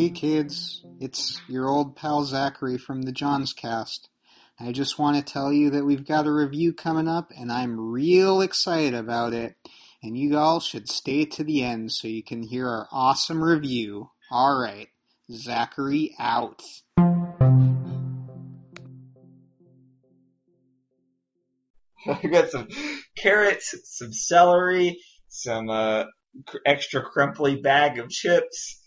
Hey kids, it's your old pal Zachary from the Jawnzcast. I just want to tell you that we've got a review coming up and I'm real excited about it. And you all should stay to the end so you can hear our awesome review. Alright, Zachary out. I got some carrots, some celery, some uh, extra crumply bag of chips.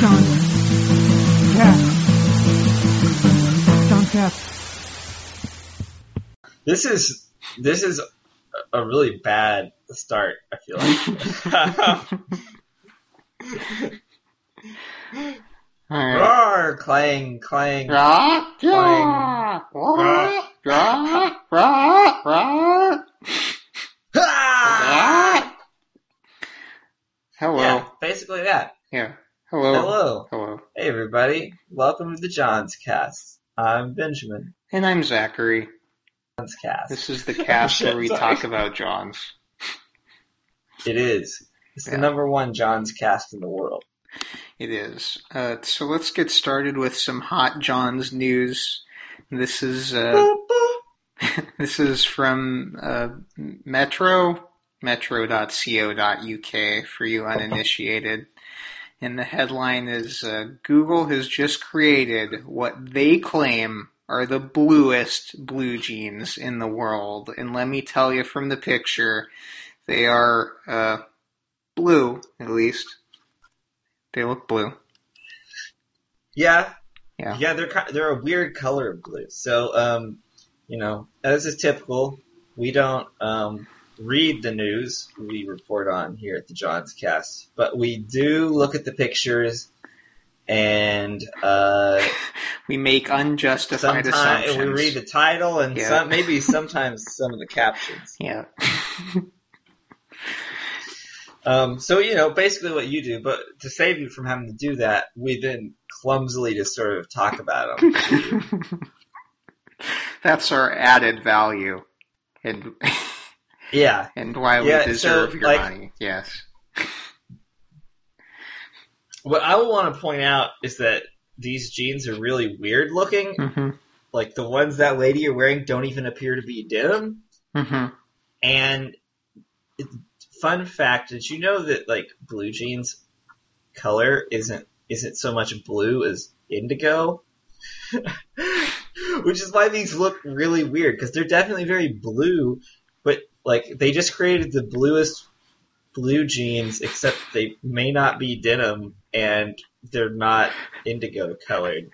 John Cast. John Cast. This is this is a a really bad start. I feel like. Alright. Roar, clang, clang. Rah, rah, rah, rah, rah, rah. Ah! Hello. Yeah, basically that. Yeah. Hello. Hello. Hello. Hey everybody. Welcome to the Jawnzcast. I'm Benjamin. And I'm Zachary. Jawnzcast. This is the cast where we talk about Johns. It is. It's Yeah. the number one Jawnzcast in the world. It is. Uh, so let's get started with some hot Johns news. This is uh, this is from uh, Metro, metro.co.uk for you uninitiated. And the headline is uh, Google has just created what they claim are the bluest blue jeans in the world. And let me tell you from the picture, they are uh, blue, at least. They look blue. Yeah. Yeah. Yeah, they're they're a weird color of blue. So, um, you know, as is typical, we don't um, read the news we report on here at the Jawnzcast, but we do look at the pictures and uh, We make unjustified assumptions. we read the title and Yeah. some, maybe sometimes some of the captions. Yeah. Um, so you know, basically what you do, but to save you from having to do that, we then clumsily just sort of talk about them. That's our added value. And yeah, and why Yeah, we so, deserve your like- money. Yes. what I would want to point out is that these jeans are really weird looking. Mhm. Like the ones that lady you're wearing don't even appear to be denim. Mhm. And it, fun fact, did you know that like blue jeans color isn't isn't so much blue as indigo? Which is why these look really weird because they're definitely very blue, like they just created the bluest blue jeans except they may not be denim and they're not indigo colored.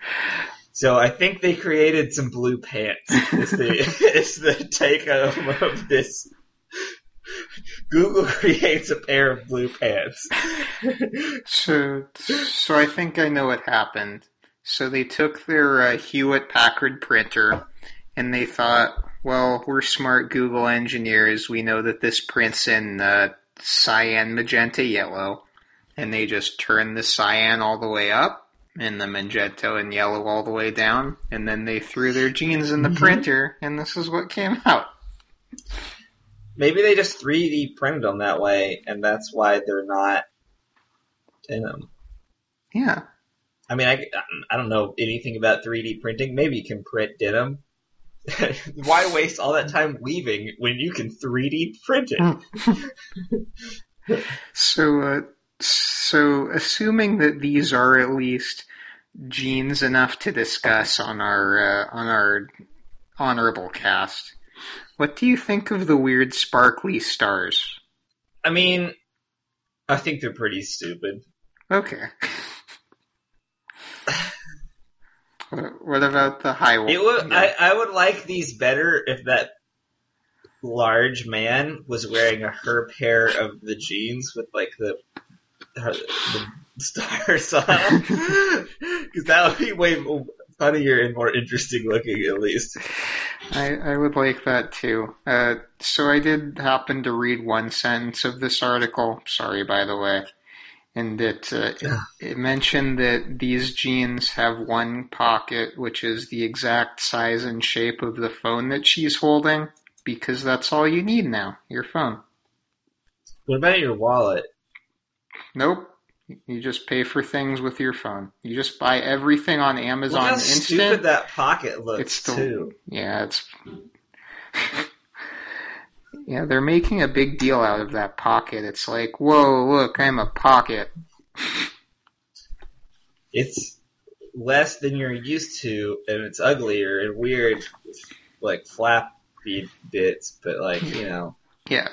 So I think they created some blue pants. Is the is the take home of this? Google creates a pair of blue pants. So so I think I know what happened. So they took their uh, Hewitt Packard printer and they thought, well, we're smart Google engineers. We know that this prints in uh, cyan, magenta, yellow, and they just turned the cyan all the way up and the magenta and yellow all the way down, and then they threw their jeans in the Mhm. printer, and this is what came out. Maybe they just 3D printed them that way, and that's why they're not denim. Yeah. I mean, I, I don't know anything about 3D printing. Maybe you can print denim. why waste all that time weaving when you can 3D print it? So, uh, so assuming that these are at least genes enough to discuss on our uh, on our honorable cast, what do you think of the weird sparkly stars? I mean, I think they're pretty stupid. Okay. What about the highway? It would, I, I would like these better if that large man was wearing a her pair of the jeans with like the her, the stars on because that would be way funnier and more interesting looking at least. I, I would like that too. Uh, so I did happen to read one sentence of this article. Sorry, by the way. And it, uh, it, it mentioned that these jeans have one pocket, which is the exact size and shape of the phone that she's holding, because that's all you need now, your phone. What about your wallet? Nope. You just pay for things with your phone. You just buy everything on Look Amazon how Instant. stupid that pocket looks It's the- too. Yeah, it's. Yeah, they're making a big deal out of that pocket. It's like, whoa, look, I'm a pocket. It's less than you're used to, and it's uglier and weird, like flappy bits. But like you know, Yeah.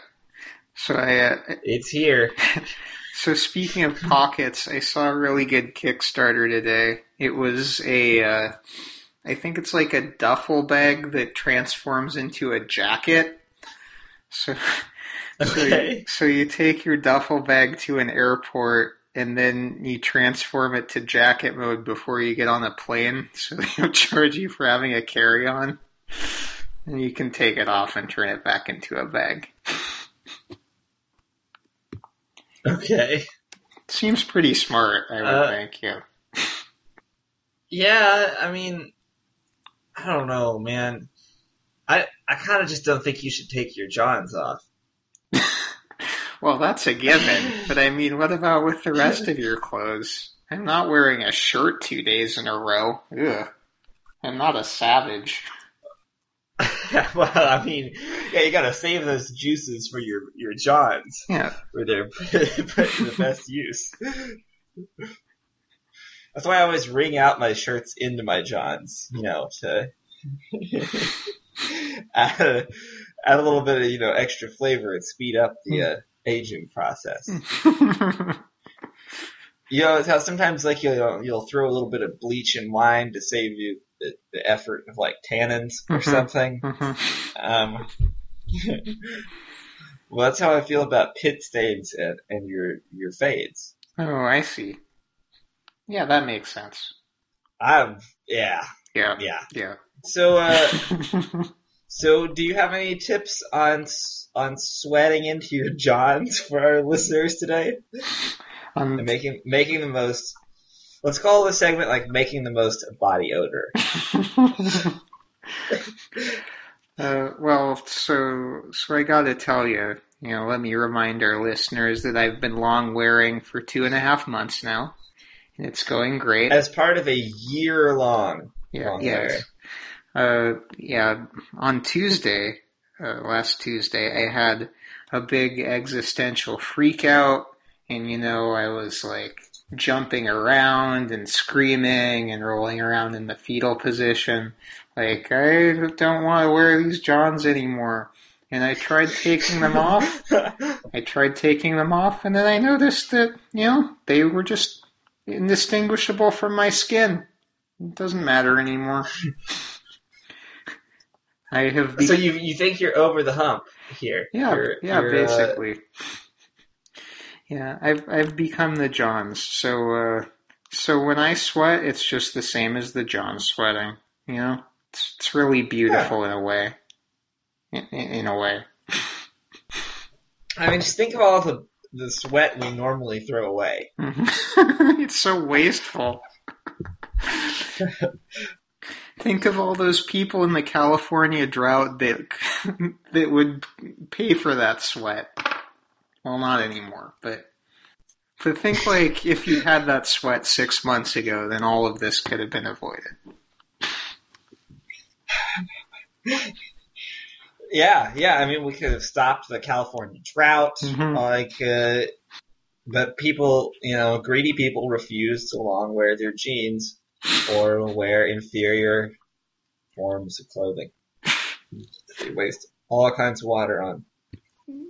So I, uh, it's here. so speaking of pockets, I saw a really good Kickstarter today. It was a, uh, I think it's like a duffel bag that transforms into a jacket. So, so, you, Okay. so you take your duffel bag to an airport and then you transform it to jacket mode before you get on a plane. So they don't charge you for having a carry-on. And you can take it off and turn it back into a bag. Okay. Seems pretty smart, I would Uh, think, yeah. Yeah, I mean, I don't know, man. I I kind of just don't think you should take your johns off. Well, that's a given. But I mean, what about with the rest of your clothes? I'm not wearing a shirt two days in a row. Ugh. I'm not a savage. well, I mean, yeah, you gotta save those juices for your your johns, Yeah. where they're put to the best use. That's why I always wring out my shirts into my johns, you know, to add, add a little bit of you know extra flavor and speed up the uh, aging process. You know, it's how sometimes like you'll you'll throw a little bit of bleach in wine to save you the, the effort of like tannins or Mhm. something. Mhm. Um, well, that's how I feel about pit stains and, and your your fades. oh, I see. Yeah, that makes sense. I'm yeah Yeah. yeah. Yeah. So uh, so do you have any tips on on sweating into your johns for our listeners today? um, And making making the most. Let's call this segment like making the most body odor. uh, well, so so I gotta tell you, you know, let me remind our listeners that I've been long wearing for two and a half months now, and it's going great. As part of a year long. Yeah, yes. Uh, yeah, on Tuesday, uh, last Tuesday, I had a big existential freak out, and you know, I was like jumping around and screaming and rolling around in the fetal position. Like, I don't want to wear these johns anymore. And I tried taking them off. I tried taking them off, and then I noticed that, you know, they were just indistinguishable from my skin. It doesn't matter anymore. I have be- so you you think you're over the hump here? yeah, You're- yeah, you're, uh, basically. Yeah, I've I've become the Johns. So uh so when I sweat, it's just the same as the John sweating. You know, it's it's really beautiful in a way. In, in, in a way. I mean, just think of all the the sweat we normally throw away. it's so wasteful. Think of all those people in the California drought that that would pay for that sweat. Well, not anymore, but but think like if you had that sweat six months ago, then all of this could have been avoided. Yeah, yeah. I mean, we could have stopped the California drought. Mhm. Like, uh, but people, you know, greedy people refuse to long wear their jeans or wear inferior forms of clothing. They waste all kinds of water on.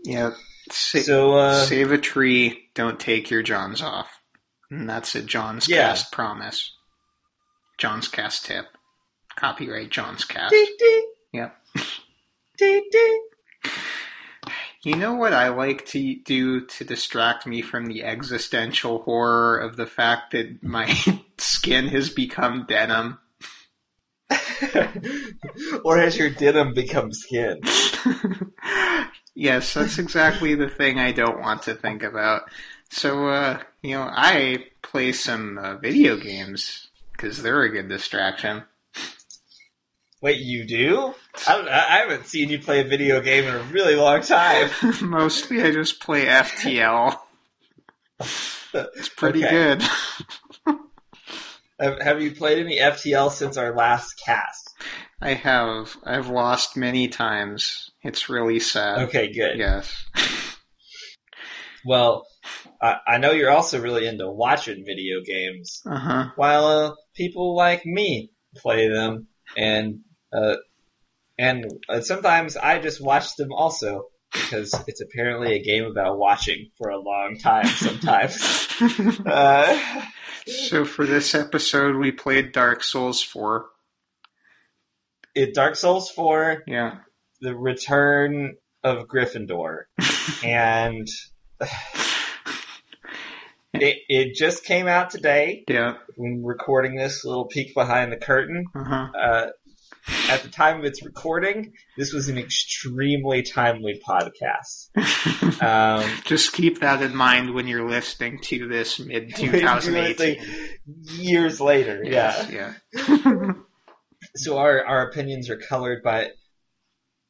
Yeah. Sa- So, uh, save a tree. Don't take your Johns off. And that's a John's Yeah. Cast promise. Jawnzcast tip. Copyright Jawnzcast. ding, ding, Yep. ding, ding. You know what I like to do to distract me from the existential horror of the fact that my skin has become denim? or has your denim become skin? yes, that's exactly the thing I don't want to think about. So, uh, you know, I play some uh, video games because they're a good distraction. Wait, you do? I, don't, I haven't seen you play a video game in a really long time. Mostly I just play FTL. It's pretty Okay. good. Have, you played any FTL since our last cast? I have. I've lost many times. It's really sad. Okay, good. Yes. Well, I, I know you're also really into watching video games, Uh huh. while uh, people like me play them, and uh, and uh, sometimes I just watch them also because it's apparently a game about watching for a long time. Sometimes. uh, so for this episode, we played Dark Souls 4. in Dark Souls 4, Yeah. The Return of Gryffindor, and it, it just came out today. Yeah. I'm recording this, little peek behind the curtain. Uh huh. Uh, at the time of its recording, this was an extremely timely podcast. Um, Just keep that in mind when you're listening to this mid Like, 2018. years later, yeah. Yes, yeah. So our, our opinions are colored by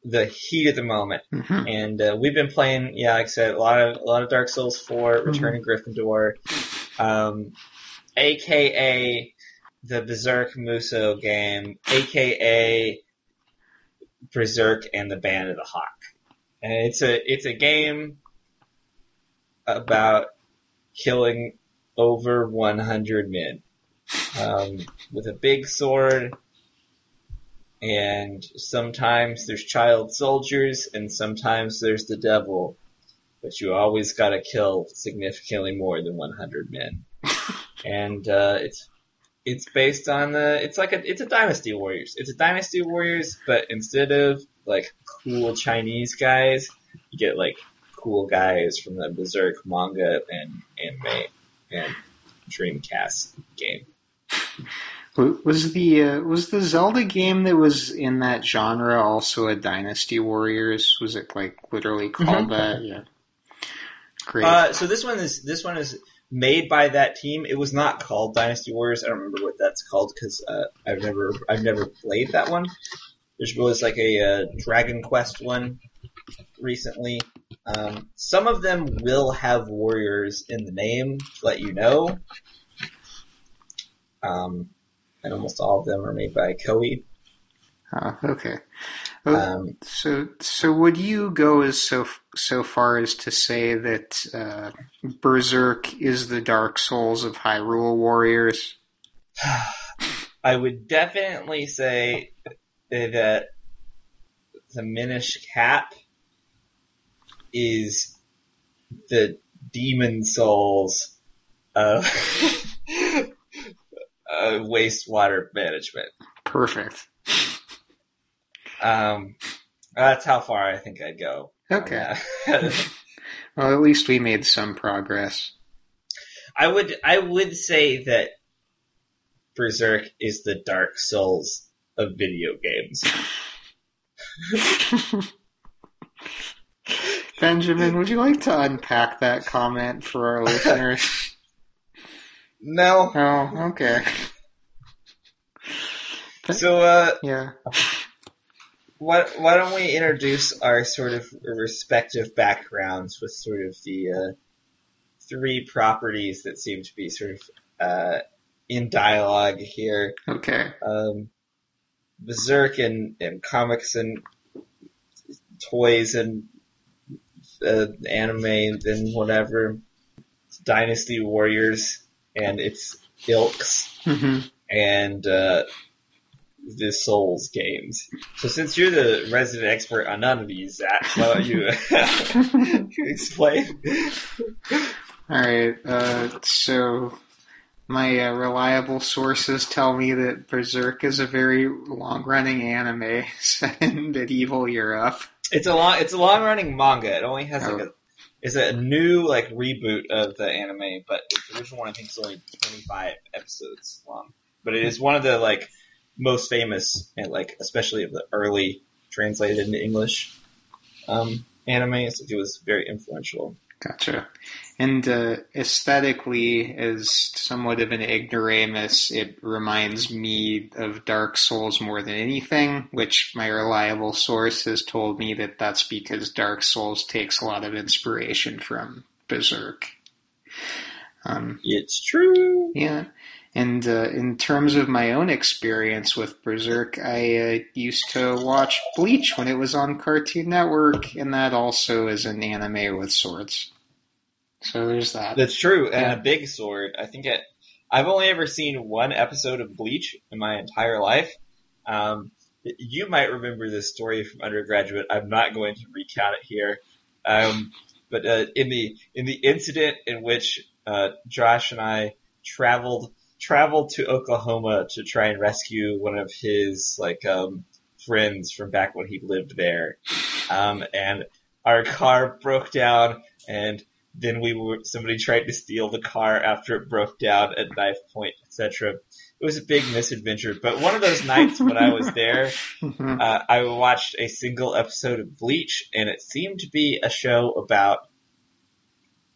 the heat of the moment. Mhm. And uh, we've been playing, yeah, like I said, a lot of a lot of Dark Souls 4, Return of Gryffindor, um, aka the Berserk Musou game, aka Berserk and the Band of the Hawk. And it's a it's a game about killing over 100 men um, with a big sword. And sometimes there's child soldiers, and sometimes there's the devil. But you always gotta kill significantly more than 100 men. and uh, it's it's based on the it's like a it's a Dynasty Warriors. It's a Dynasty Warriors, but instead of like cool Chinese guys, you get like cool guys from the Berserk manga and anime and Dreamcast game. Was the uh, was the Zelda game that was in that genre also a Dynasty Warriors? Was it like literally called Mhm. that? Yeah. Great. Uh, so this one is this one is made by that team. It was not called Dynasty Warriors. I don't remember what that's called because uh, I've never I've never played that one. There's was like a uh, Dragon Quest one recently. Um, some of them will have warriors in the name to let you know. Um, and almost all of them are made by Koei. Oh, okay. Um, so, so would you go as so so far as to say that uh, Berserk is the Dark Souls of Hyrule Warriors? I would definitely say that the Minish Cap is the demon souls of uh, wastewater management. Perfect. Um, that's how far I think I'd go. Okay. Well, at least we made some progress. I would I would say that Berserk is the Dark Souls of video games. Benjamin, would you like to unpack that comment for our listeners? No. Oh, okay. So uh Yeah. Why, why don't we introduce our sort of respective backgrounds with sort of the uh, three properties that seem to be sort of uh, in dialogue here. Okay. Um, Berserk and, and comics and toys and uh, anime and whatever. Dynasty Warriors and its ilks hmm and uh, the Souls games. So since you're the resident expert on none of these, Zach, why don't you explain? All right. Uh, so my uh, reliable sources tell me that Berserk is a very long-running anime set in medieval Europe. It's a long, it's a long running manga. It only has like Oh. a, it's a new like reboot of the anime, but the original one I think is only 25 episodes long. But it is one of the like most famous and like especially of the early translated into English um, animes. It was very influential. Gotcha. And uh, aesthetically, as somewhat of an ignoramus, it reminds me of Dark Souls more than anything, which my reliable source has told me that that's because Dark Souls takes a lot of inspiration from Berserk. Um, It's true. yeah. And uh, in terms of my own experience with Berserk, I uh, used to watch Bleach when it was on Cartoon Network, and that also is an anime with swords. So there's that. That's true, and Yeah. a big sword. I think it. I've only ever seen one episode of Bleach in my entire life. Um, you might remember this story from undergraduate. I'm not going to recount it here. Um, but uh, in the in the incident in which uh, Josh and I traveled traveled to Oklahoma to try and rescue one of his like um, friends from back when he lived there, um, and our car broke down and then we were somebody tried to steal the car after it broke down at knife point, etc. It was a big misadventure. But one of those nights when I was there, uh, I watched a single episode of Bleach, and it seemed to be a show about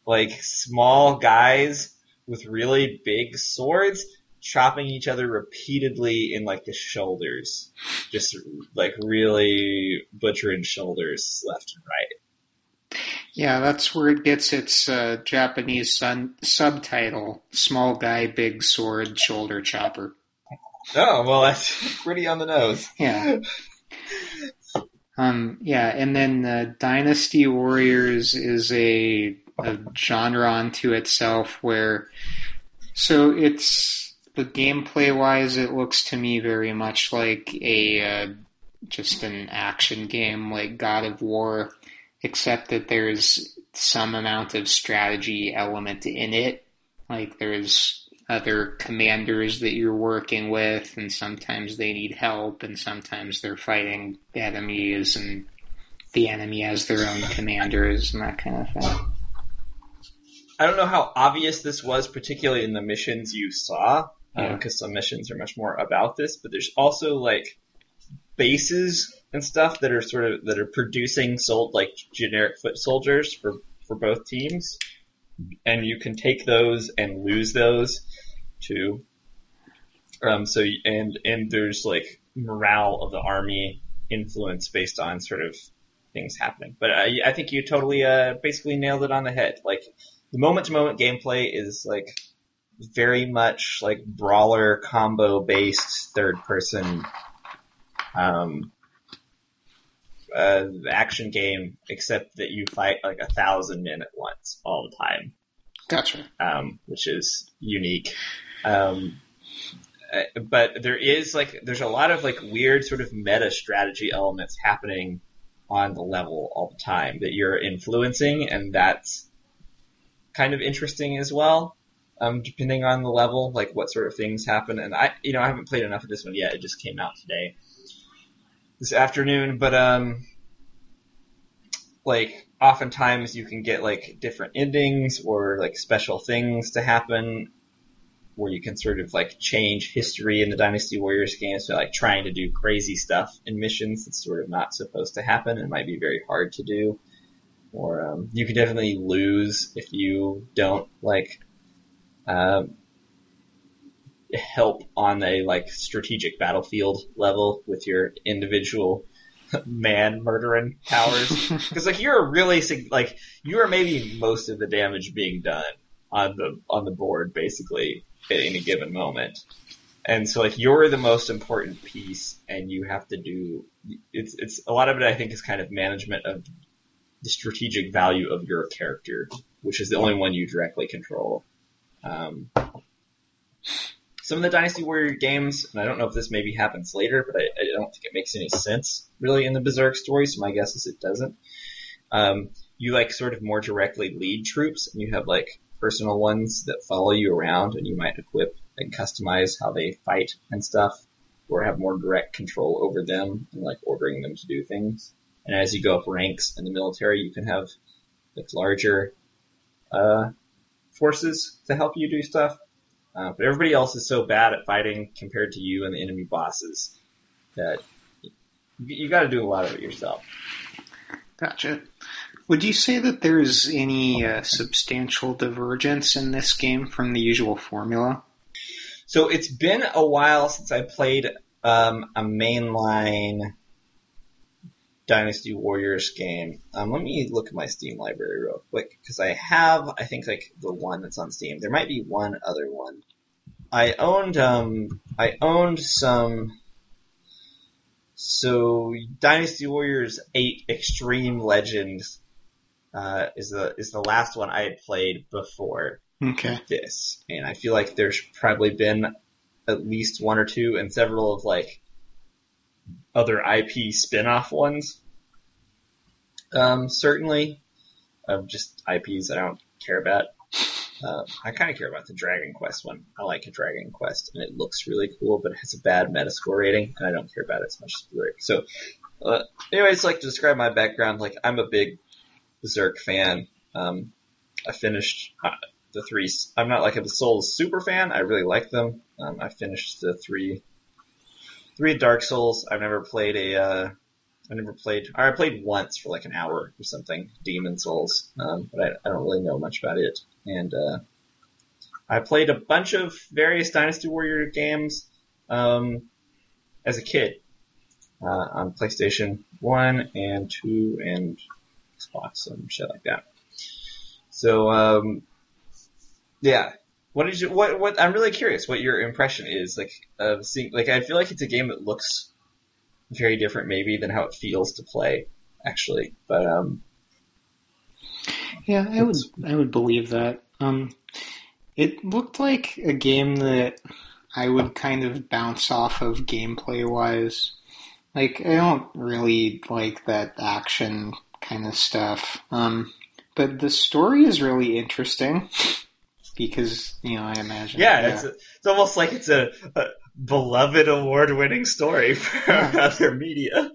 like small guys with really big swords chopping each other repeatedly in like the shoulders, just like really butchering shoulders left and right. Yeah, that's where it gets its uh, Japanese sun- subtitle: "Small guy, big sword, shoulder chopper." Oh well, that's pretty on the nose. Yeah. Um, yeah, and then uh, Dynasty Warriors is a, a genre unto itself where, so it's the gameplay wise, it looks to me very much like a uh, just an action game like God of War, except that there's some amount of strategy element in it. Like there's other commanders that you're working with, and sometimes they need help, and sometimes they're fighting enemies, and the enemy has their own commanders, and that kind of thing. I don't know how obvious this was, particularly in the missions you saw, Yeah. because some missions are much more about this. But there's also like bases and stuff that are sort of that are producing sold like generic foot soldiers for for both teams, and you can take those and lose those too. Um, so and and there's like morale of the army influence based on sort of things happening. But I, I think you totally uh, basically nailed it on the head. Like the moment to moment gameplay is like very much like brawler combo based third person um uh, action game except that you fight like a thousand men at once all the time Gotcha. um, which is unique. Um, uh, but there is like there's a lot of like weird sort of meta strategy elements happening on the level all the time that you're influencing, and that's kind of interesting as well. Um, depending on the level, like what sort of things happen. And I, you know, I haven't played enough of this one yet. It just came out today, this afternoon. But um, like oftentimes you can get like different endings or like special things to happen where you can sort of like change history in the Dynasty Warriors games. So like trying to do crazy stuff in missions that's sort of not supposed to happen and might be very hard to do. Or um, you can definitely lose if you don't like um, help on a like strategic battlefield level with your individual man murdering powers. Because like you're really like you are maybe most of the damage being done on the on the board basically at any given moment. And so like you're the most important piece and you have to do it's it's a lot of it i think is kind of management of the strategic value of your character which is the only one you directly control um, some of the Dynasty Warrior games, and I don't know if this maybe happens later, but I, I don't think it makes any sense really in the Berserk story, so my guess is it doesn't. Um, you like sort of more directly lead troops, and you have like personal ones that follow you around, and you might equip and customize how they fight and stuff, or have more direct control over them and like ordering them to do things. And as you go up ranks in the military, you can have like larger uh, forces to help you do stuff. Uh, but everybody else is so bad at fighting compared to you and the enemy bosses that you, you got to do a lot of it yourself. Gotcha. Would you say that there's any uh, substantial divergence in this game from the usual formula? So it's been a while since I played um, a mainline Dynasty Warriors game. Um, let me look at my Steam library real quick because I have, I think, like the one that's on Steam. There might be one other one. I owned, um, I owned some. So Dynasty Warriors Eight Extreme Legends uh, is the is the last one I had played before Okay. this, and I feel like there's probably been at least one or two and several of like other IP spin-off ones. Um, certainly, of just IPs I don't care about. Uh, I kind of care about the Dragon Quest one. I like a Dragon Quest, and it looks really cool, but it has a bad Metascore rating, and I don't care about it as much as. So, uh, anyways, like to describe my background, like I'm a big Berserk fan. Um, I finished uh, the three. I'm not like a Souls super fan. I really like them. Um, I finished the three, three Dark Souls. I've never played a. Uh, I never played. Or I played once for like an hour or something. Demon Souls, um, but I, I don't really know much about it. And uh, I played a bunch of various Dynasty Warrior games um, as a kid uh, on PlayStation One and Two and Xbox and shit like that. So um, yeah. What did you? What? What? I'm really curious. What your impression is like of seeing? Like, I feel like it's a game that looks very different, maybe, than how it feels to play. Actually, but um, Yeah, I would I would believe that. Um, it looked like a game that I would kind of bounce off of gameplay wise. Like I don't really like that action kind of stuff. Um, but the story is really interesting because you know I imagine yeah, it's it's almost like it's a, a beloved award-winning story for Yeah. other media.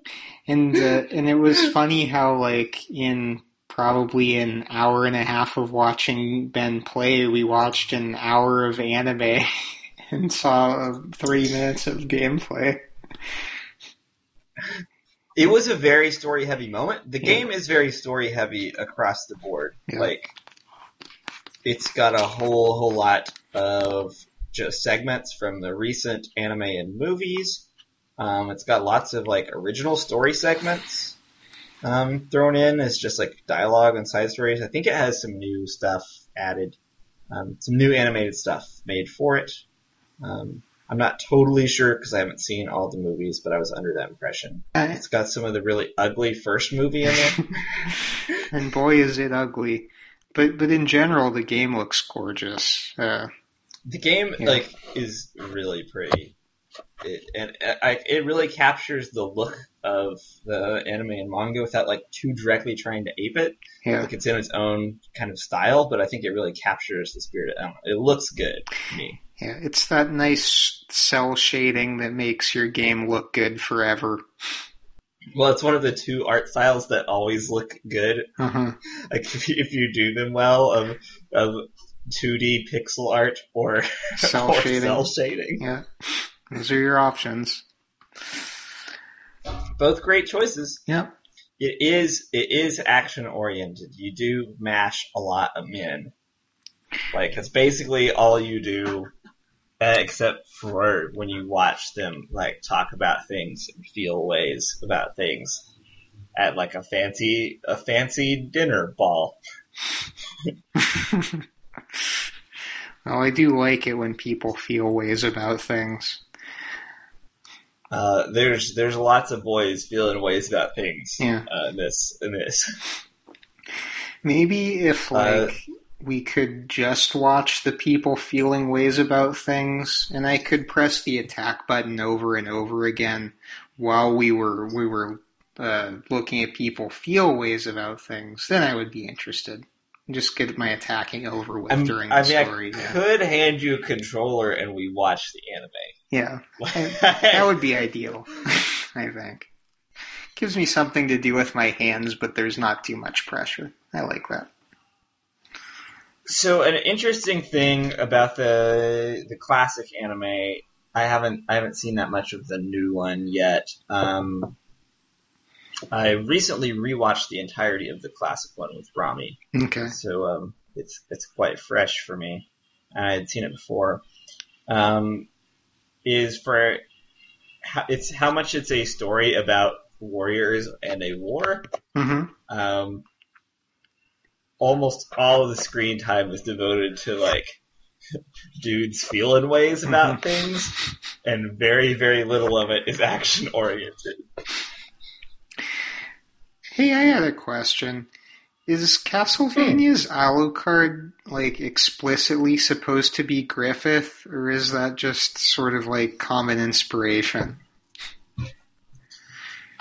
And uh, and it was funny how like in probably an hour and a half of watching Ben play, we watched an hour of anime and saw uh, three minutes of gameplay. It was a very story-heavy moment. The Yeah. game is very story-heavy across the board. Yeah. Like, it's got a whole whole lot of just segments from the recent anime and movies. Um, it's got lots of like original story segments um, thrown in as just like dialogue and side stories. I think it has some new stuff added, um, some new animated stuff made for it. Um, I'm not totally sure because I haven't seen all the movies, but I was under that impression. It's got some of the really ugly first movie in it. and boy is it ugly. But but in general the game looks gorgeous. Uh, The game Yeah. like is really pretty. It, and uh, I, it really captures the look of the anime and manga without like too directly trying to ape it. yeah. Like it's in its own kind of style, but I think it really captures the spirit. I don't know, it looks good to me. Yeah, it's that nice cell shading that makes your game look good forever. Well, it's one of the two art styles that always look good. Uh-huh. Like if you, if you do them well, of of 2D pixel art or Cell or shading. cell shading. Yeah. Those are your options. Both great choices. Yep. It is it is action oriented. You do mash a lot of men. Like it's basically all you do, except for when you watch them like talk about things and feel ways about things at like a fancy a fancy dinner ball. well, I do like it when people feel ways about things. Uh, there's there's lots of boys feeling ways about things. Yeah. Uh, in this in this. Maybe if Uh, like we could just watch the people feeling ways about things and I could press the attack button over and over again while we were we were uh, looking at people feel ways about things, then I would be interested. Just get my attacking over with I'm- during the I mean, story. I yeah. could hand you a controller and we watch the anime. yeah. That would be ideal, I think. Gives me something to do with my hands, but there's not too much pressure. I like that. So an interesting thing about the the classic anime, I haven't I haven't seen that much of the new one yet. Um, I recently rewatched the entirety of the classic one with Rami, Okay. so um, it's it's quite fresh for me. I had seen it before. Um, is for how, it's how much it's a story about warriors and a war. hmm Um, almost all of the screen time is devoted to like dudes feeling ways about things, and very very little of it is action oriented. Hey, I had a question. Is Castlevania's hmm. Alucard like explicitly supposed to be Griffith, or is that just sort of like common inspiration?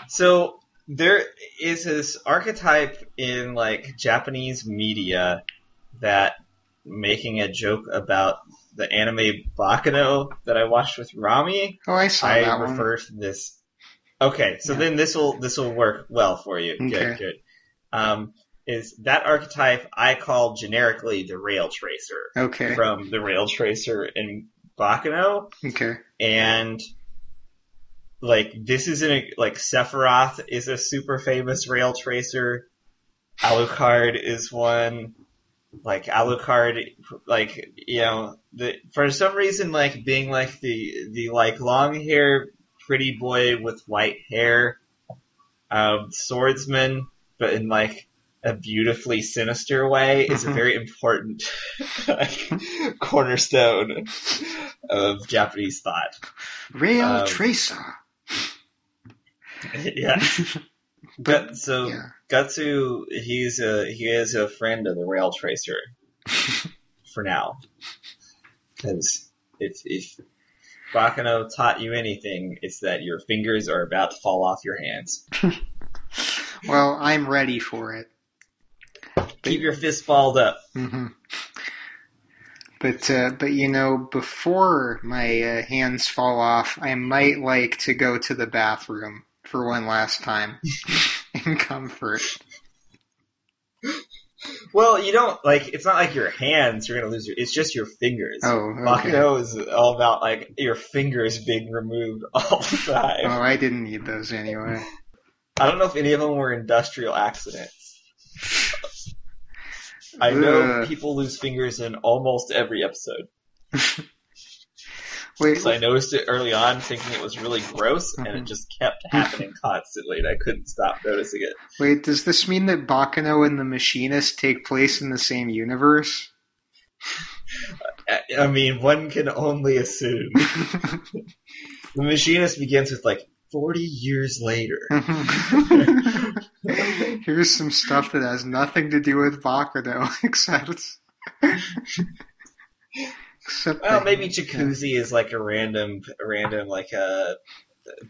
So there is this archetype in like Japanese media that making a joke about the anime Baccano that I watched with Rami. Oh, I saw I that one. refer to this. Okay, so Yeah. then this will this will work well for you. Okay. Good, good. Um, is that archetype I call generically the rail tracer Okay. from the rail tracer in Baccano, Okay. and like this is in a like Sephiroth is a super famous rail tracer. Alucard is one. Like Alucard, like you know, the for some reason, like being like the the like long hair pretty boy with white hair, um, swordsman, but in like a beautifully sinister way, is a very important like, cornerstone of Japanese thought. Rail Um, Tracer. yeah. Gut, so Yeah. Gutsu, he's a he is a friend of the rail tracer for now, because if if Baccano taught you anything, it's that your fingers are about to fall off your hands. Well, I'm ready for it. Keep your fist balled up. hmm But uh, but you know, before my uh, hands fall off, I might like to go to the bathroom for one last time in comfort. Well, you don't like. It's not like your hands you're gonna lose. Your, it's just your fingers. Oh, okay. Baccano is all about like your fingers being removed all the time. Oh, I didn't need those anyway. I don't know if any of them were industrial accidents. I know Ugh. people lose fingers in almost every episode. Wait, So I noticed it early on, thinking it was really gross, and it Mhm. just kept happening constantly, and I couldn't stop noticing it. wait, does this mean that Baccano and the Machinist take place in the same universe? I, mean, one can only assume. The Machinist begins with like 40 years later. Here's some stuff that has nothing to do with Baccano, except. Well, maybe Jacuzzi is like a random, a random like a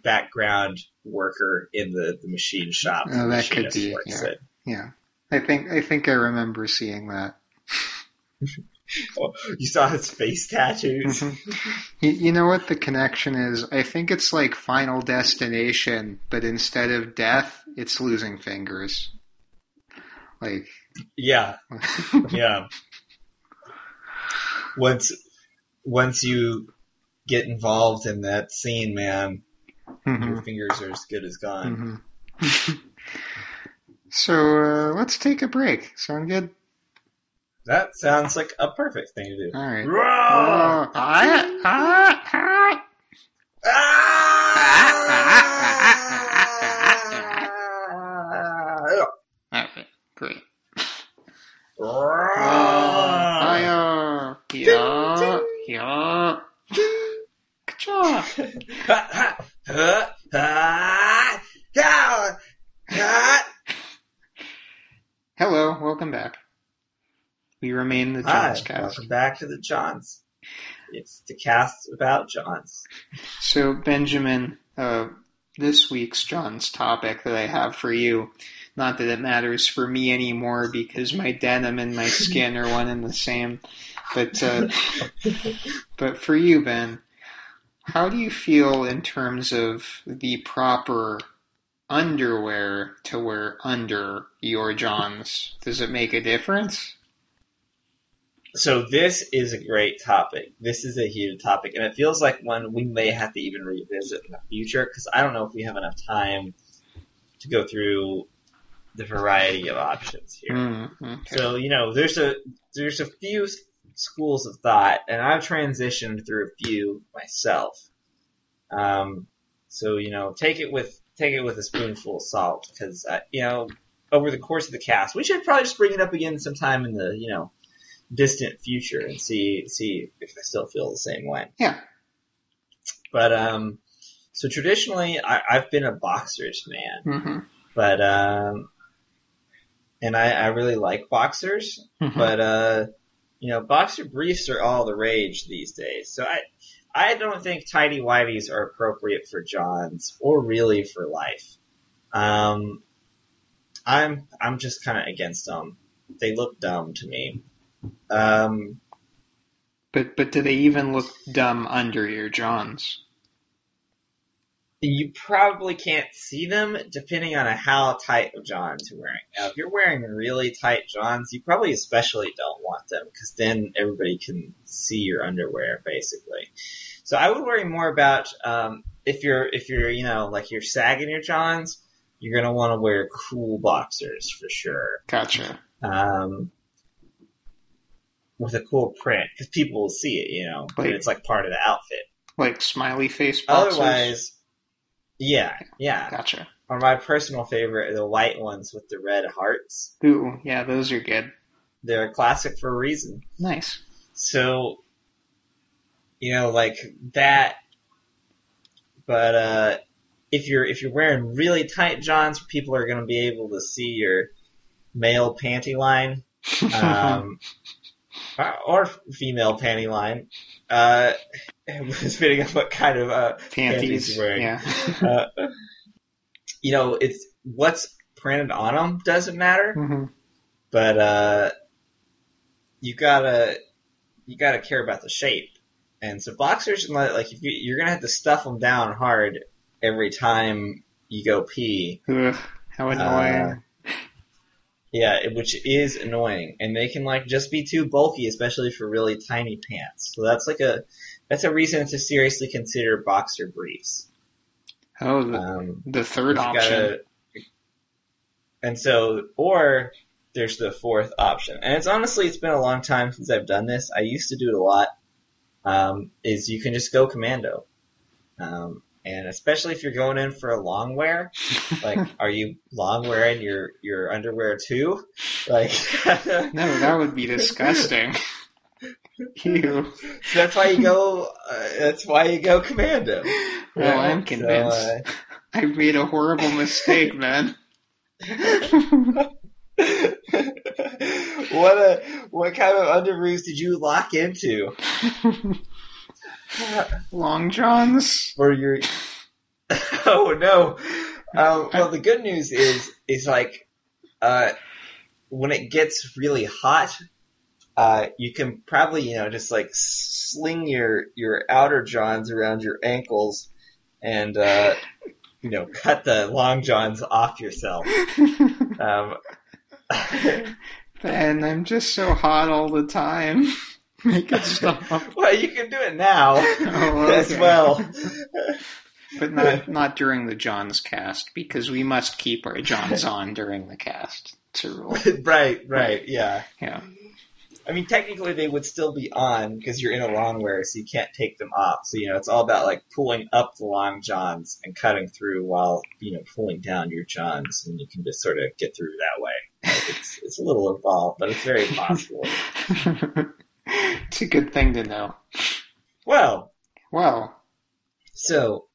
background worker in the, the machine shop. Oh, that could be, yeah. Yeah, I think I think I remember seeing that. Oh, you saw his face tattoos. Mhm. you, you know what the connection is? I think it's like Final Destination, but instead of death, it's losing fingers. Like, Yeah, yeah. Once, once you get involved in that scene, man, your Mhm, fingers are as good as gone. mhm. so uh, let's take a break. Sound good? That sounds like a perfect thing to do. All right. Roar! Oh, ah, ah, ah. Ah! Okay, great. Roar! Fire! Yeah, yeah. Ka-cha. Ha, ha, ha, ha, ha, ha. Hello, welcome back. We remain the Hi, Jawnzcast. welcome back to the Johns. It's the cast about Johns. So, Benjamin, uh, this week's John's topic that I have for you, not that it matters for me anymore because my denim and my skin are one and the same, but, uh, but for you, Ben, how do you feel in terms of the proper underwear to wear under your Johns? Does it make a difference? So this is a great topic. This is a huge topic, and it feels like one we may have to even revisit in the future because I don't know if we have enough time to go through the variety of options here. Mm, okay. So you know, there's a there's a few schools of thought, and I've transitioned through a few myself. Um, so you know, take it with take it with a spoonful of salt, because uh, you know, over the course of the cast, we should probably just bring it up again sometime in the you know distant future and see see if I still feel the same way. Yeah. But um, so traditionally, I, I've been a boxers man, hmm but um, and I, I really like boxers hmm but uh, you know, boxer briefs are all the rage these days. So I, I don't think tidy whities are appropriate for Johns or really for life. Um, I'm I'm just kind of against them. They look dumb to me. Um, But but do they even look dumb under your Johns? you probably can't see them depending on how tight of Johns you're wearing. Now, if you're wearing really tight Johns, you probably especially don't want them because then everybody can see your underwear basically. So I would worry more about um, if you're if you're you know like you're sagging your Johns, you're gonna want to wear cool boxers for sure. Gotcha. Um, with a cool print because people will see it, you know, Like- it's like part of the outfit. Like smiley face boxers. Otherwise, yeah, yeah. Gotcha. Or my personal favorite are the white ones with the red hearts. Ooh, yeah, those are good. They're a classic for a reason. Nice. So, you know, like that. But uh, if you're if you're wearing really tight johns, people are going to be able to see your male panty line, um, or- or female panty line, uh, depending on what kind of uh, Panties. you're wearing. Yeah. uh, you know, it's what's printed on them doesn't matter, hmm but uh, you gotta you gotta care about the shape. And so boxers, like if you, you're gonna have to stuff them down hard every time you go pee. Ugh, how annoying. Yeah, which is annoying, and they can like just be too bulky, especially for really tiny pants. So that's like a that's a reason to seriously consider boxer briefs. oh, the, Um, the third option. gotta- and so, or there's the fourth option, and it's honestly it's been a long time since I've done this. I used to do it a lot. Um, is you can just go commando, um, and especially if you're going in for a long wear, like are you long wearing your your underwear too? Like No, that would be disgusting. Ew. So that's why you go. Uh, that's why you go commando. Well? I'm convinced. So, uh, I made a horrible mistake, man. what a what kind of underoos did you lock into Long Johns. Or your? oh no! Um, well, the good news is is like uh, when it gets really hot, uh, you can probably you know just like sling your your outer johns around your ankles and uh, you know cut the long johns off yourself. Um, and I'm just so hot all the time. Make it stop. well, you can do it now Oh, as well. But not not during the Jawnzcast because we must keep our Johns on during the cast. It's a rule. right, right, yeah. Yeah. I mean, technically they would still be on because you're in a long wear, so you can't take them off. So you know, it's all about like pulling up the long johns and cutting through while you know pulling down your johns, and you can just sort of get through that way. It's it's a little involved, but it's very possible. it's a good thing to know. well, Well, so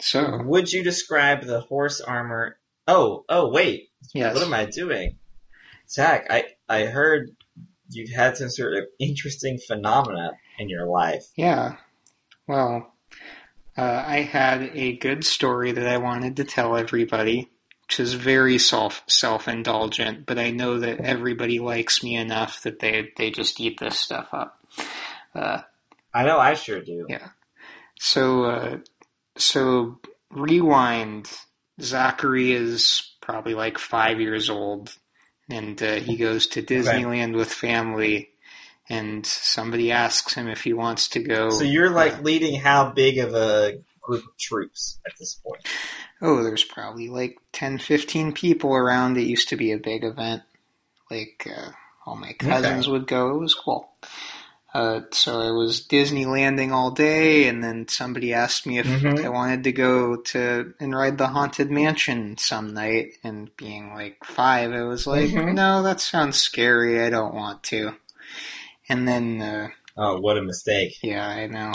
so would you describe the horse armor? Oh, oh, wait. yes. What am I doing? Zach, I, I heard you've had some sort of interesting phenomena in your life. Yeah. Well, uh, I had a good story that I wanted to tell everybody, which is very self self indulgent, but I know that everybody likes me enough that they they just eat this stuff up. Uh, I know I sure do. Yeah. so uh, so rewind. Zachary is probably like five years old, and uh, he goes to Disneyland with family. And somebody asks him if he wants to go. So you're like leading how big of a group of troops at this point? Oh, there's probably like 10, 15 people around. It used to be a big event. Like, uh, all my cousins would go. It was cool. Uh, so I was Disneylanding all day, and then somebody asked me if Mhm. I wanted to go to and ride the Haunted Mansion some night. And being like five, I was like, Mhm. no, that sounds scary. I don't want to. And then, uh, Oh, what a mistake. yeah, I know.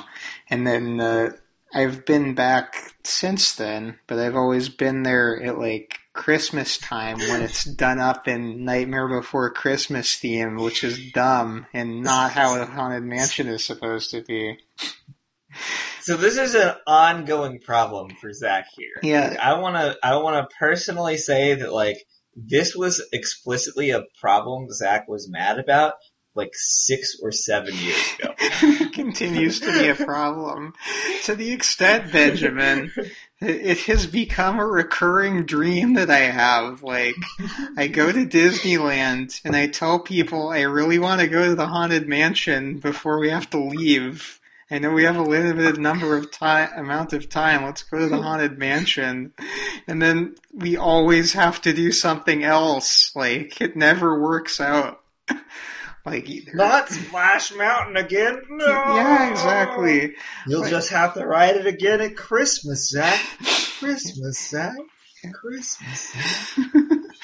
And then uh, I've been back since then, but I've always been there at like Christmas time when it's done up in Nightmare Before Christmas theme, which is dumb and not how a haunted mansion is supposed to be. So this is an ongoing problem for Zach here. Yeah. I wanna I wanna personally say that like this was explicitly a problem Zach was mad about like six or seven years ago. continues to be a problem to the extent, Benjamin, it has become a recurring dream that I have. Like, I go to Disneyland and I tell people I really want to go to the Haunted Mansion before we have to leave. I know we have a limited number of time, amount of time. Let's go to the Haunted Mansion. And then we always have to do something else. Like, it never works out. Like, either. Not Splash Mountain again? No. Yeah, exactly. You'll Right. just have to ride it again at Christmas, Zach. Christmas, Zach. Christmas. Zach.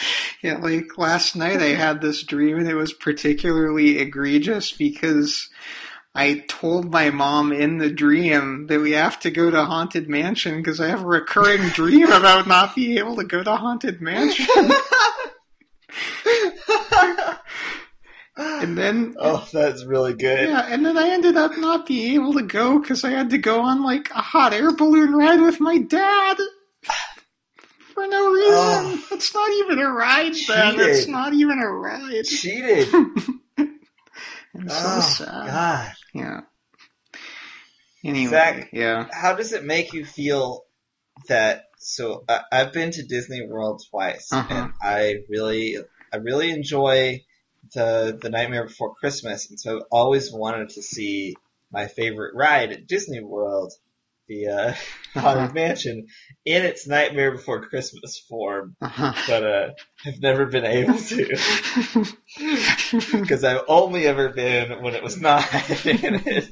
yeah, like last night I had this dream and it was particularly egregious because I told my mom in the dream that we have to go to Haunted Mansion because I have a recurring dream about not being able to go to Haunted Mansion. And then, oh, that's really good. yeah, and then I ended up not being able to go because I had to go on like a hot air balloon ride with my dad. For no reason. Oh. it's not even a ride, Ben. It's not even a ride. Cheated. I'm so oh, sad. God. Yeah. Anyway, Zach, yeah. How does it make you feel that? So I, I've been to Disney World twice, Uh-huh. and I really, I really enjoy the the Nightmare Before Christmas, and so I've always wanted to see my favorite ride at Disney World, the uh, Haunted Uh-huh. Mansion, in its Nightmare Before Christmas form, Uh-huh. but uh, I've never been able to because I've only ever been when it was not in it.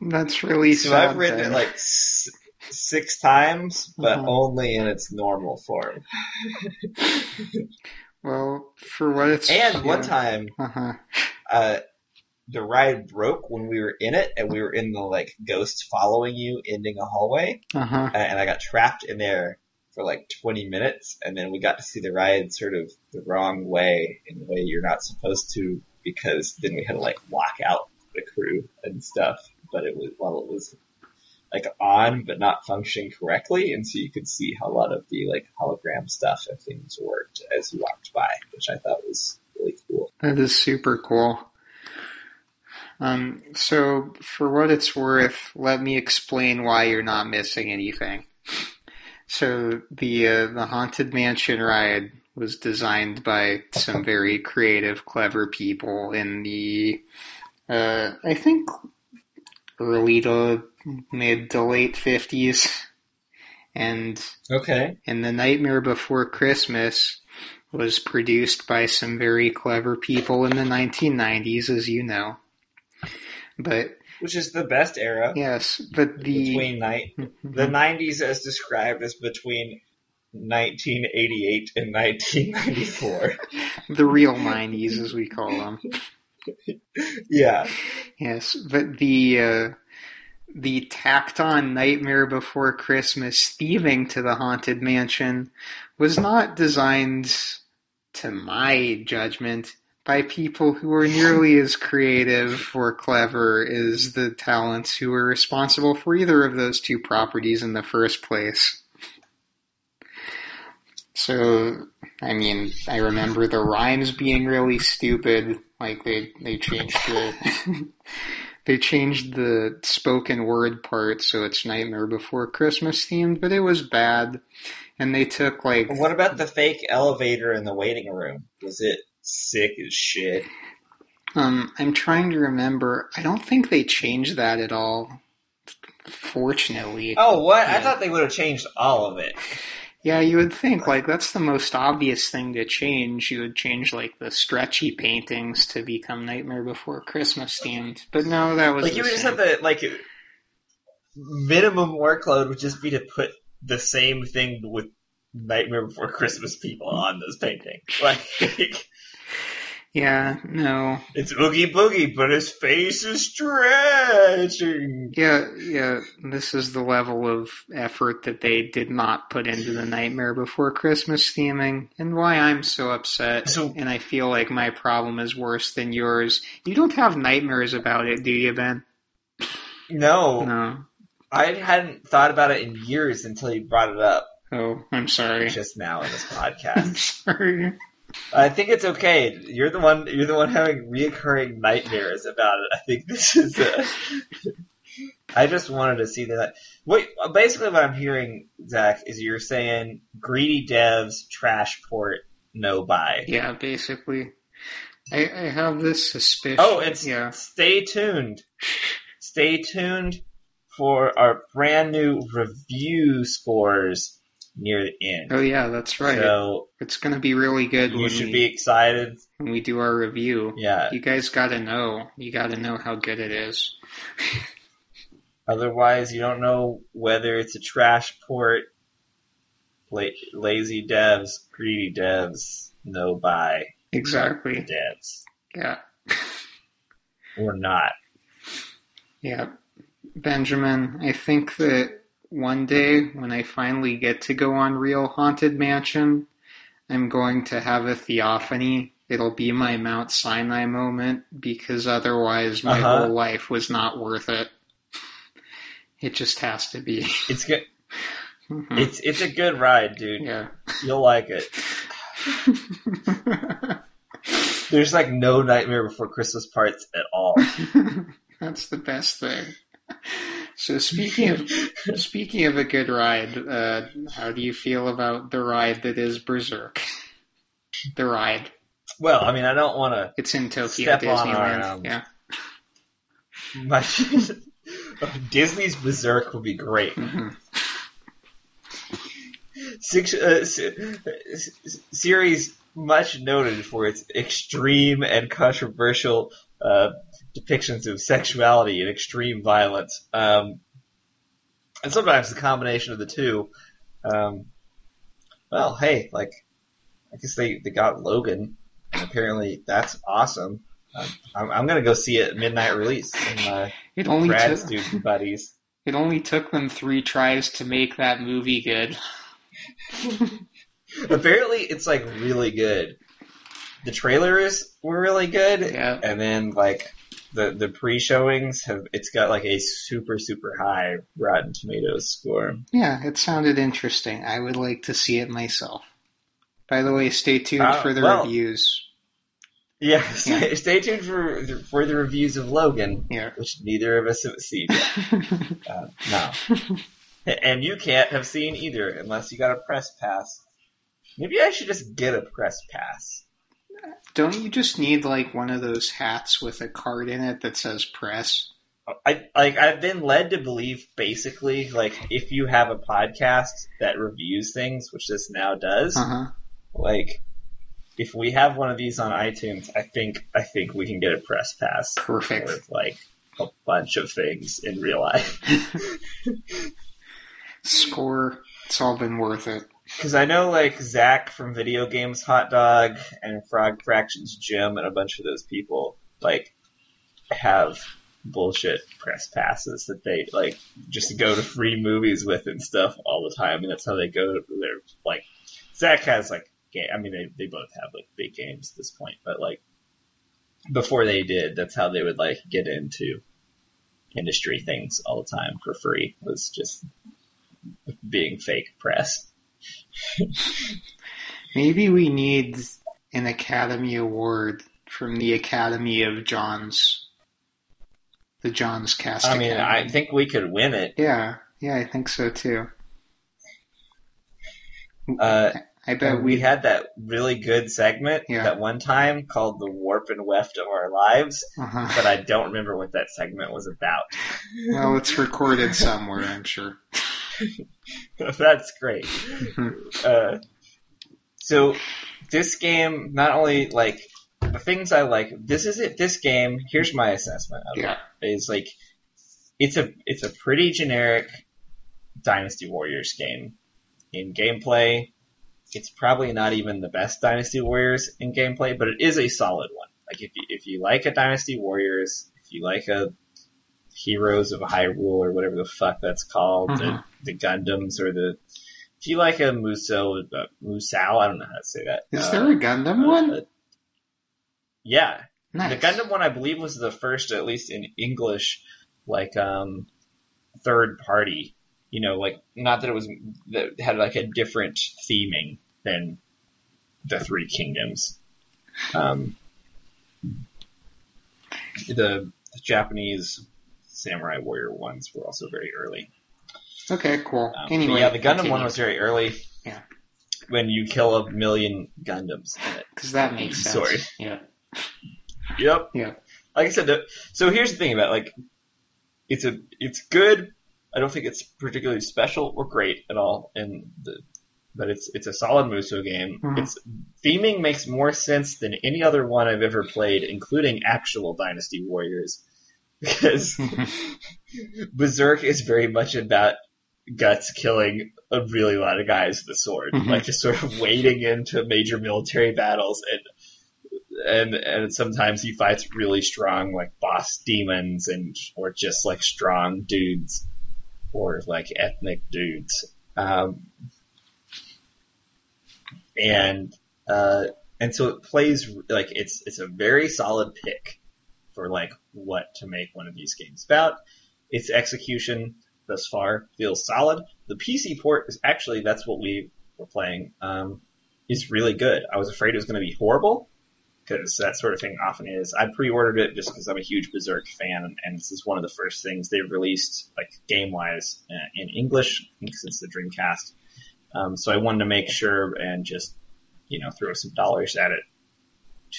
That's really So sad. I've ridden Ben. it like s- six times, but Uh-huh. only in its normal form. Well, for what it's And one time, Uh-huh. uh, the ride broke when we were in it, and we were in the like ghost following you, ending a hallway, Uh-huh. uh, and I got trapped in there for like 20 minutes, and then we got to see the ride sort of the wrong way, in the way you're not supposed to, because then we had to like lock out the crew and stuff. But it was while it was like on but not functioning correctly, and so you could see how a lot of the like hologram stuff and things worked as you walked by, which I thought was really cool. That is super cool. Um, so for what it's worth, let me explain why you're not missing anything. So the uh, the haunted mansion ride was designed by some very creative, clever people in the uh, I think early to mid to late fifties, and Okay. and The Nightmare Before Christmas was produced by some very clever people in the 1990s, as you know. But Which is the best era yes, but the between night the 90s as described as between 1988 and 1994. the real 90s, as we call them. Yeah. Yes, but the uh, the tacked on Nightmare Before Christmas thieving to the Haunted Mansion was not designed, to my judgment, by people who were nearly as creative or clever as the talents who were responsible for either of those two properties in the first place. So, I mean, I remember the rhymes being really stupid. Like they they changed the they changed the spoken word part so it's Nightmare Before Christmas themed, but it was bad. And they took like What about the fake elevator in the waiting room? Was it sick as shit? um I'm trying to remember. I don't think they changed that at all. Fortunately. Oh, what? I thought they would have changed all of it. Yeah, you would think like that's the most obvious thing to change. You would change like the stretchy paintings to become Nightmare Before Christmas themed. But no, that was Like you would just have to like minimum workload would just be to put the same thing with Nightmare Before Christmas people on those paintings. Like Yeah, no. it's Oogie Boogie, but his face is stretching. Yeah, yeah, this is the level of effort that they did not put into the Nightmare Before Christmas theming, and why I'm so upset, So- and I feel like my problem is worse than yours. You don't have nightmares about it, do you, Ben? No, No. I hadn't thought about it in years until you brought it up Oh, I'm sorry. just now in this podcast. I'm sorry. I think it's okay. You're the one. You're the one having reoccurring nightmares about it. I think this is. A, I just wanted to see that. Wait, basically, what I'm hearing, Zach, is you're saying greedy devs trash port no buy. Yeah, basically. I, I have this suspicion. Oh, and yeah. stay tuned. Stay tuned for our brand new review scores near the end. Oh yeah, that's right. So it's gonna be really good you when should we, be excited. when we do our review. Yeah. You guys gotta know. You gotta know how good it is. Otherwise, you don't know whether it's a trash port, la- lazy devs, greedy devs, no buy Exactly. devs, Yeah. or not. Yeah. Benjamin, I think that one day when I finally get to go on Real Haunted Mansion, I'm going to have a theophany. It'll be my Mount Sinai moment because otherwise my Uh-huh. whole life was not worth it. It just has to be. It's good. Mhm. It's it's a good ride, dude. yeah. You'll like it. There's like no Nightmare Before Christmas parts at all. That's the best thing. So speaking of speaking of a good ride, uh, how do you feel about the ride that is Berserk? The ride. Well, I mean, I don't want to It's in Tokyo Step on our, Disneyland. um, yeah. My Disney's Berserk would be great. hmm Six, uh, series much noted for its extreme and controversial uh, depictions of sexuality and extreme violence, um, and sometimes the combination of the two. Um, well, hey, like I guess they they got Logan, and apparently that's awesome. Um, I'm, I'm gonna go see it midnight release in my It only grad took student buddies. it only took them three tries to make that movie good. Apparently, it's like really good. The trailers were really good, Yeah. and then like the the pre showings have it's got like a super super high Rotten Tomatoes score. Yeah, it sounded interesting. I would like to see it myself. By the way, stay tuned Uh, for the well- reviews. Yeah, stay, stay tuned for for the reviews of Logan, Yeah. which neither of us have seen. Yet. Uh, no, and you can't have seen either unless you got a press pass. Maybe I should just get a press pass. Don't you just need like one of those hats with a card in it that says press? I like I've been led to believe basically like if you have a podcast that reviews things, which this now does, Uh huh. like if we have one of these on iTunes, I think I think we can get a press pass Perfect. with like a bunch of things in real life. Score. It's all been worth it. Because I know like Zach from Video Games Hot Dog and Frog Fractions Jim and a bunch of those people like have bullshit press passes that they like just go to free movies with and stuff all the time, and that's how they go. They're like Zach has like game. I mean, they they both have like big games at this point, but like before they did, that's how they would like get into industry things all the time for free. Was just being fake press. Maybe we need an Academy Award from the Academy of Johns. The Jawnzcast I mean, I think we could win it. Yeah, yeah, I think so too. Uh, I bet we we. had that really good segment Yeah. that one time called the warp and weft of our lives, Uh-huh. but I don't remember what that segment was about. Well, it's recorded somewhere, I'm sure. That's great. Uh, so this game, not only like the things I like, this is it. This game, here's my assessment of Yeah. it: is like it's a it's a pretty generic Dynasty Warriors game in gameplay. It's probably not even the best Dynasty Warriors in gameplay, but it is a solid one. Like if you, if you like a Dynasty Warriors, if you like a Heroes of Hyrule or whatever the fuck that's called, Mhm. the, the Gundams or the if you like a Muso, uh, Musou, I don't know how to say that. Is Uh, there a Gundam uh, one? yeah, Nice. the Gundam one I believe was the first, at least in English, like um third party. You know, like not that it was that had like a different theming than the Three Kingdoms. Um, the, the Japanese Samurai Warrior ones were also very early. Okay, cool. Um, anyway, yeah, the Gundam continue. one was very early. Yeah. When you kill a million Gundams in it. Because that makes sense. Sorry. Yeah. Yep. Yeah. Like I said, the, so here's the thing about like, it's a, it's good. I don't think it's particularly special or great at all, and the, but it's it's a solid Musou game. Mhm. Its theming makes more sense than any other one I've ever played, including actual Dynasty Warriors, because Berserk is very much about Guts killing a really lot of guys with a sword, Mhm. like just sort of wading into major military battles and and and sometimes he fights really strong like boss demons and or just like strong dudes or like ethnic dudes. Um, and uh, and so it plays like it's it's a very solid pick for like what to make one of these games about. Its execution thus far feels solid. The PC port is actually that's what we were playing. Um, is really good. I was afraid it was going to be horrible because that sort of thing often is. I pre-ordered it just because I'm a huge Berserk fan, and this is one of the first things they've released, like game-wise, uh, in English since the Dreamcast. Um, so I wanted to make sure and just, you know, throw some dollars at it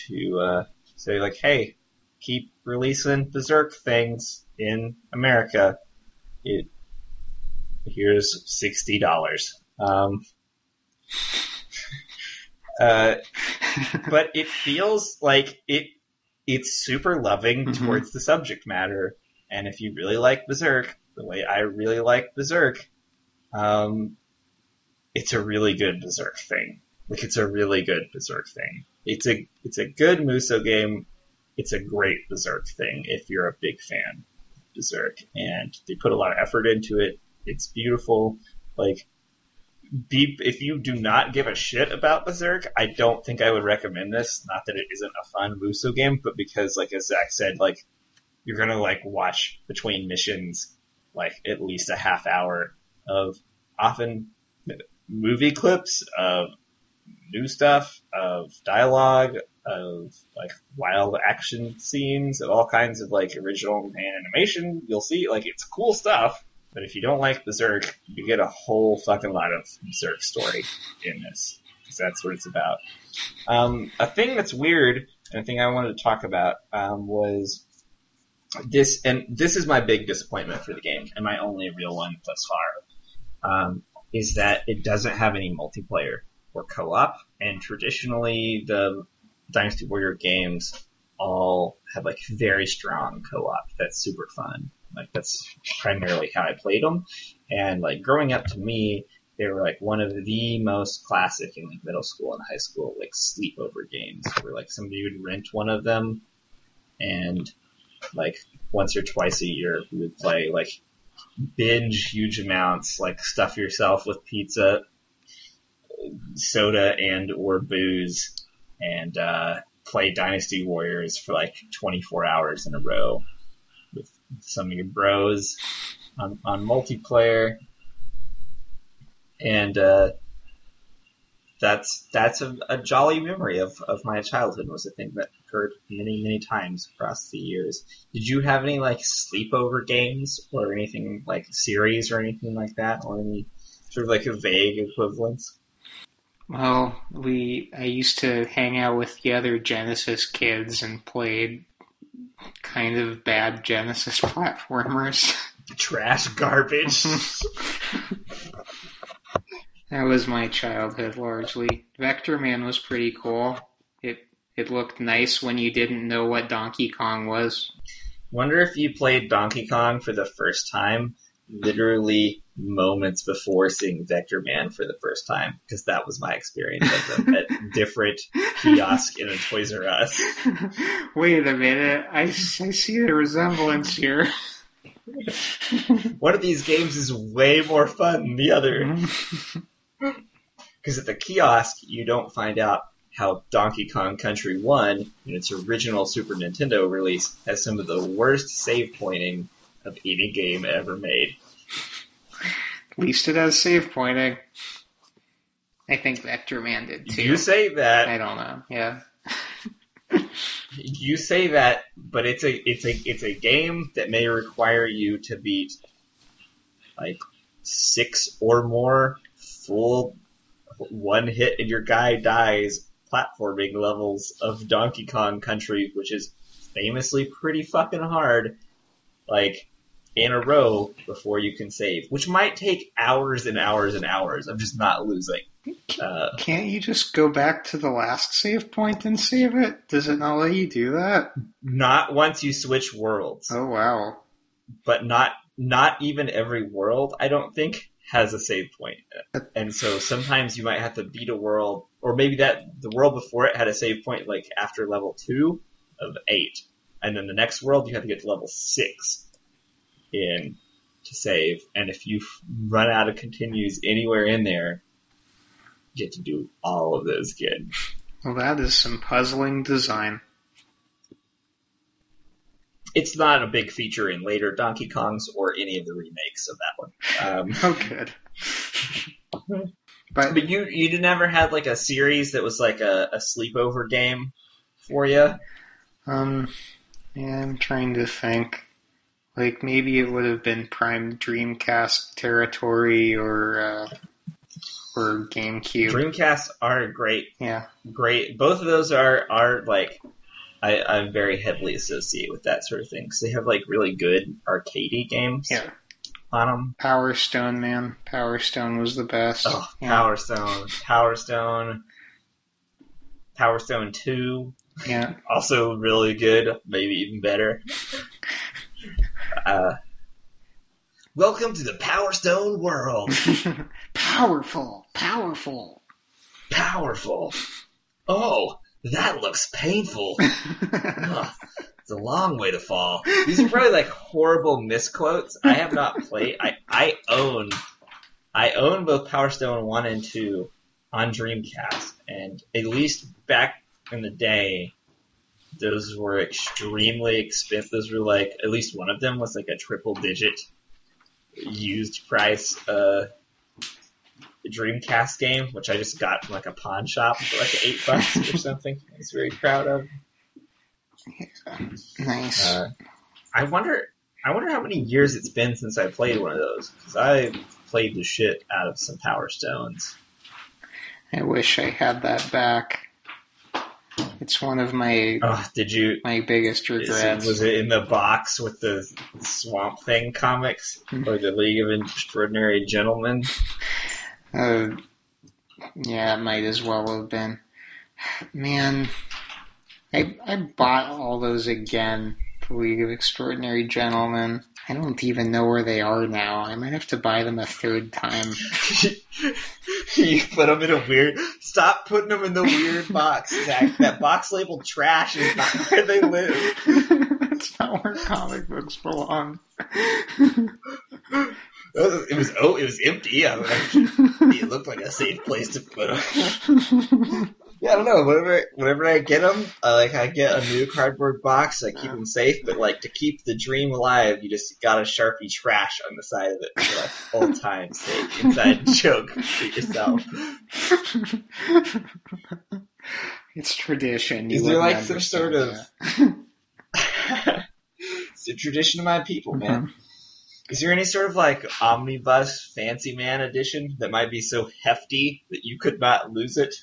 to uh, say like, hey, keep releasing Berserk things in America. It here's sixty dollars. Um, uh, but it feels like it it's super loving Mhm. towards the subject matter. And if you really like Berserk, the way I really like Berserk, um, it's a really good Berserk thing. Like it's a really good Berserk thing. It's a it's a good Musou game. It's a great Berserk thing if you're a big fan of Berserk. And they put a lot of effort into it. It's beautiful. Like be, if you do not give a shit about Berserk, I don't think I would recommend this. Not that it isn't a fun Musou game, but because, like as Zach said, like you're gonna like watch between missions, like at least a half hour of often movie clips of new stuff, of dialogue, of like wild action scenes, of all kinds of like original animation. You'll see like it's cool stuff. But if you don't like Berserk, you get a whole fucking lot of Berserk story in this. Because that's what it's about. Um, a thing that's weird, and a thing I wanted to talk about, um, was this, and this is my big disappointment for the game, and my only real one thus far, um, is that it doesn't have any multiplayer or co-op, and traditionally the Dynasty Warrior games all have like very strong co-op that's super fun. Like that's primarily how I played them. And like growing up to me, they were like one of the most classic in like middle school and high school like sleepover games where like somebody would rent one of them and like once or twice a year we would play like binge huge amounts, like stuff yourself with pizza, soda and or booze and uh play Dynasty Warriors for like 24 hours in a row with some of your bros on, on multiplayer. And, uh, that's, that's a, a jolly memory of, of my childhood was a thing that occurred many, many times across the years. Did you have any like sleepover games or anything like series or anything like that or any sort of like a vague equivalence? Well, we I used to hang out with the other Genesis kids and played kind of bad Genesis platformers. Trash garbage. that was my childhood largely. Vectorman was pretty cool. It it looked nice when you didn't know what Donkey Kong was. Wonder if you played Donkey Kong for the first time, literally moments before seeing Vectorman for the first time, because that was my experience of them at different kiosk in a Toys R Us. Wait a minute, I, I see a resemblance here. One of these games is way more fun than the other. Because at the kiosk, you don't find out how Donkey Kong Country 1, in its original Super Nintendo release, has some of the worst save pointing of any game ever made. At least it has save pointing. I think Vectorman did too. You say that, I don't know. Yeah. you say that, but it's a it's a it's a game that may require you to beat like six or more full one hit and your guy dies platforming levels of Donkey Kong Country, which is famously pretty fucking hard, like in a row before you can save, which might take hours and hours and hours of just not losing. Uh, Can't you just go back to the last save point and save it? Does it not let you do that? not once you switch worlds, Oh wow. but not not even every world. I don't think has a save point, and so sometimes you might have to beat a world, or maybe that the world before it had a save point like after level two of eight, and then the next world you have to get to level six in to save, and if you run out of continues anywhere in there, you get to do all of those again. Well, that is some puzzling design. It's not a big feature in later Donkey Kongs or any of the remakes of that one. Um, Oh, good. But But you you never had like a series that was like a, a sleepover game for you. um, yeah, I'm trying to think. Like maybe it would have been Prime Dreamcast territory or uh, or GameCube. Dreamcasts are great, yeah. great. Both of those are are like I, I'm very heavily associated with that sort of thing because they have like really good arcadey games Yeah. on them. Power Stone, man. Power Stone was the best. Oh, yeah. Power Stone, Power Stone, Power Stone Two, yeah. also really good, maybe even better. Uh, welcome to the Power Stone world. powerful, powerful. Powerful. Oh, that looks painful. Ugh, it's a long way to fall. These are probably like horrible misquotes. I have not played. I I own I own both Power Stone one and two on Dreamcast, and at least back in the day, those were extremely expensive. Those were like at least one of them was like a triple digit used price uh Dreamcast game, which I just got from like a pawn shop for like eight bucks or something. I was very proud of. Nice. Uh, I wonder, I wonder how many years it's been since I played one of those because I played the shit out of some Power Stones. I wish I had that back. It's one of my Oh, did you? my biggest it- regrets. Was it in the box with the Swamp Thing comics or the League of Extraordinary Gentlemen? Uh, yeah, it might as well have been. Man, I I bought all those again. League of Extraordinary Gentlemen. I don't even know where they are now. I might have to buy them a third time. you put them in a weird. Stop putting them in the weird box, Zach. That box labeled trash is not where they live. That's not where comic books belong. Oh, it was oh, it was empty. I like, it looked like a safe place to put them. Yeah, I don't know. Whenever whenever I get them, I like I get a new cardboard box. I keep them safe, but like to keep the dream alive, you just got to sharpie trash on the side of it for like old times' sake. Inside joke for yourself. it's tradition. You Is there like some sort of- it's a tradition of my people, man. Mm-hmm. Is there any sort of like omnibus fancy man edition that might be so hefty that you could not lose it?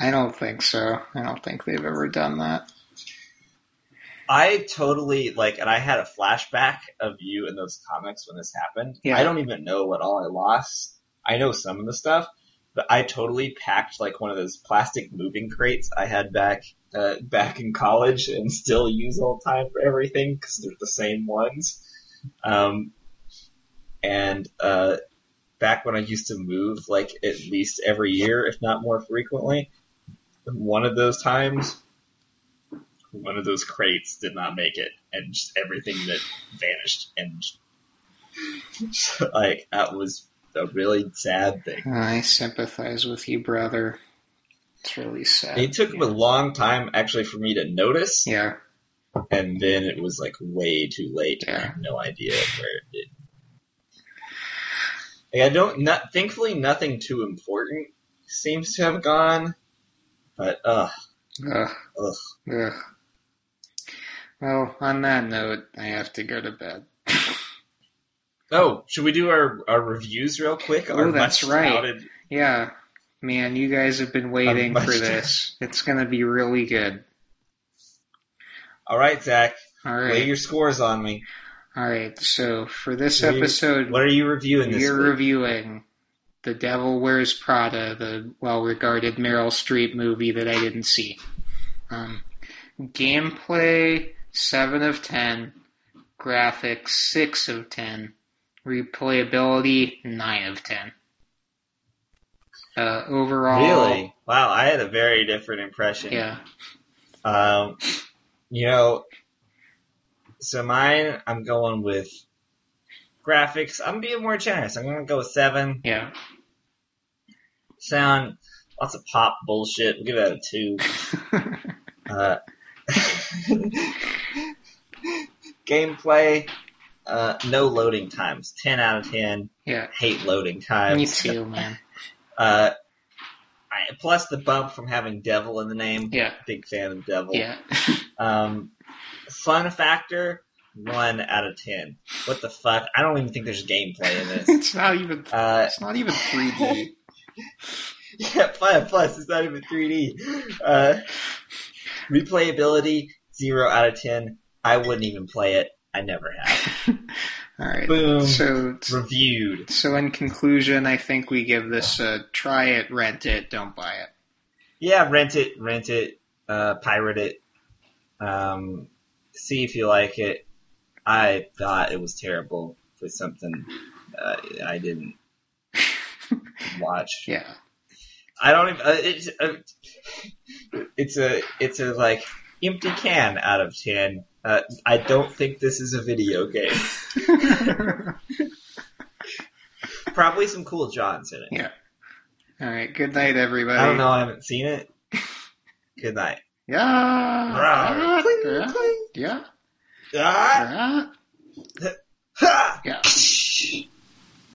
I don't think so. I don't think they've ever done that. I totally like, and I had a flashback of you in those comics when this happened. Yeah. I don't even know what all I lost. I know some of the stuff, but I totally packed like one of those plastic moving crates I had back uh, back in college and still use all the time for everything because they're the same ones. Um, and uh, back when I used to move like at least every year, if not more frequently, one of those times one of those crates did not make it, and just everything that vanished, and like that was a really sad thing. I sympathize with you, brother. It's really sad. It took a long time actually for me to notice, Yeah, and then it was like way too late. I have no idea where it did. Like, I don't. Not, thankfully, nothing too important seems to have gone. But uh, ugh, ugh. ugh. Well, on that note, I have to go to bed. Oh, should we do our, our reviews real quick? Oh, that's right. Yeah, man, you guys have been waiting for to- this. It's gonna be really good. All right, Zach, All lay your scores on me. all right. So for this What are you- episode, What are you reviewing this You're week? reviewing The Devil Wears Prada, the well-regarded Meryl Streep movie that I didn't see. Um, gameplay, 7 of 10. Graphics, 6 of 10. Replayability, 9 of 10. Uh, overall, Really? Wow, I had a very different impression. yeah, Um, you know, so mine, I'm going with graphics. I'm being more generous. I'm going to go with seven. yeah. Sound, lots of pop bullshit. We'll give that a two. Uh, gameplay, uh, no loading times. 10 out of 10. yeah, Hate loading times. me too, man. Uh, I, plus the bump from having devil in the name. Yeah, Big fan of devil. yeah. Um, fun factor, one out of ten. What the fuck? I don't even think there's gameplay in this. it's not even, Uh, it's not even 3D. Yeah, plus, plus it's not even 3D. Uh, replayability, zero out of ten. I wouldn't even play it. I never have. Alright, Boom. so Reviewed. So in conclusion, I think we give this a try it, rent it, don't buy it. Yeah, rent it, rent it, uh, pirate it. Um, see if you like it. I thought it was terrible for something uh, I didn't watch. Yeah. I don't even. Uh, it's uh, it's a it's a like empty can out of ten. Uh, I don't think this is a video game. Probably some cool Johns in it. Yeah. Alright, good night everybody. I don't know. I haven't seen it. Good night. Yeah. Yeah. Cling, Yeah. Yeah. Ah, Yeah.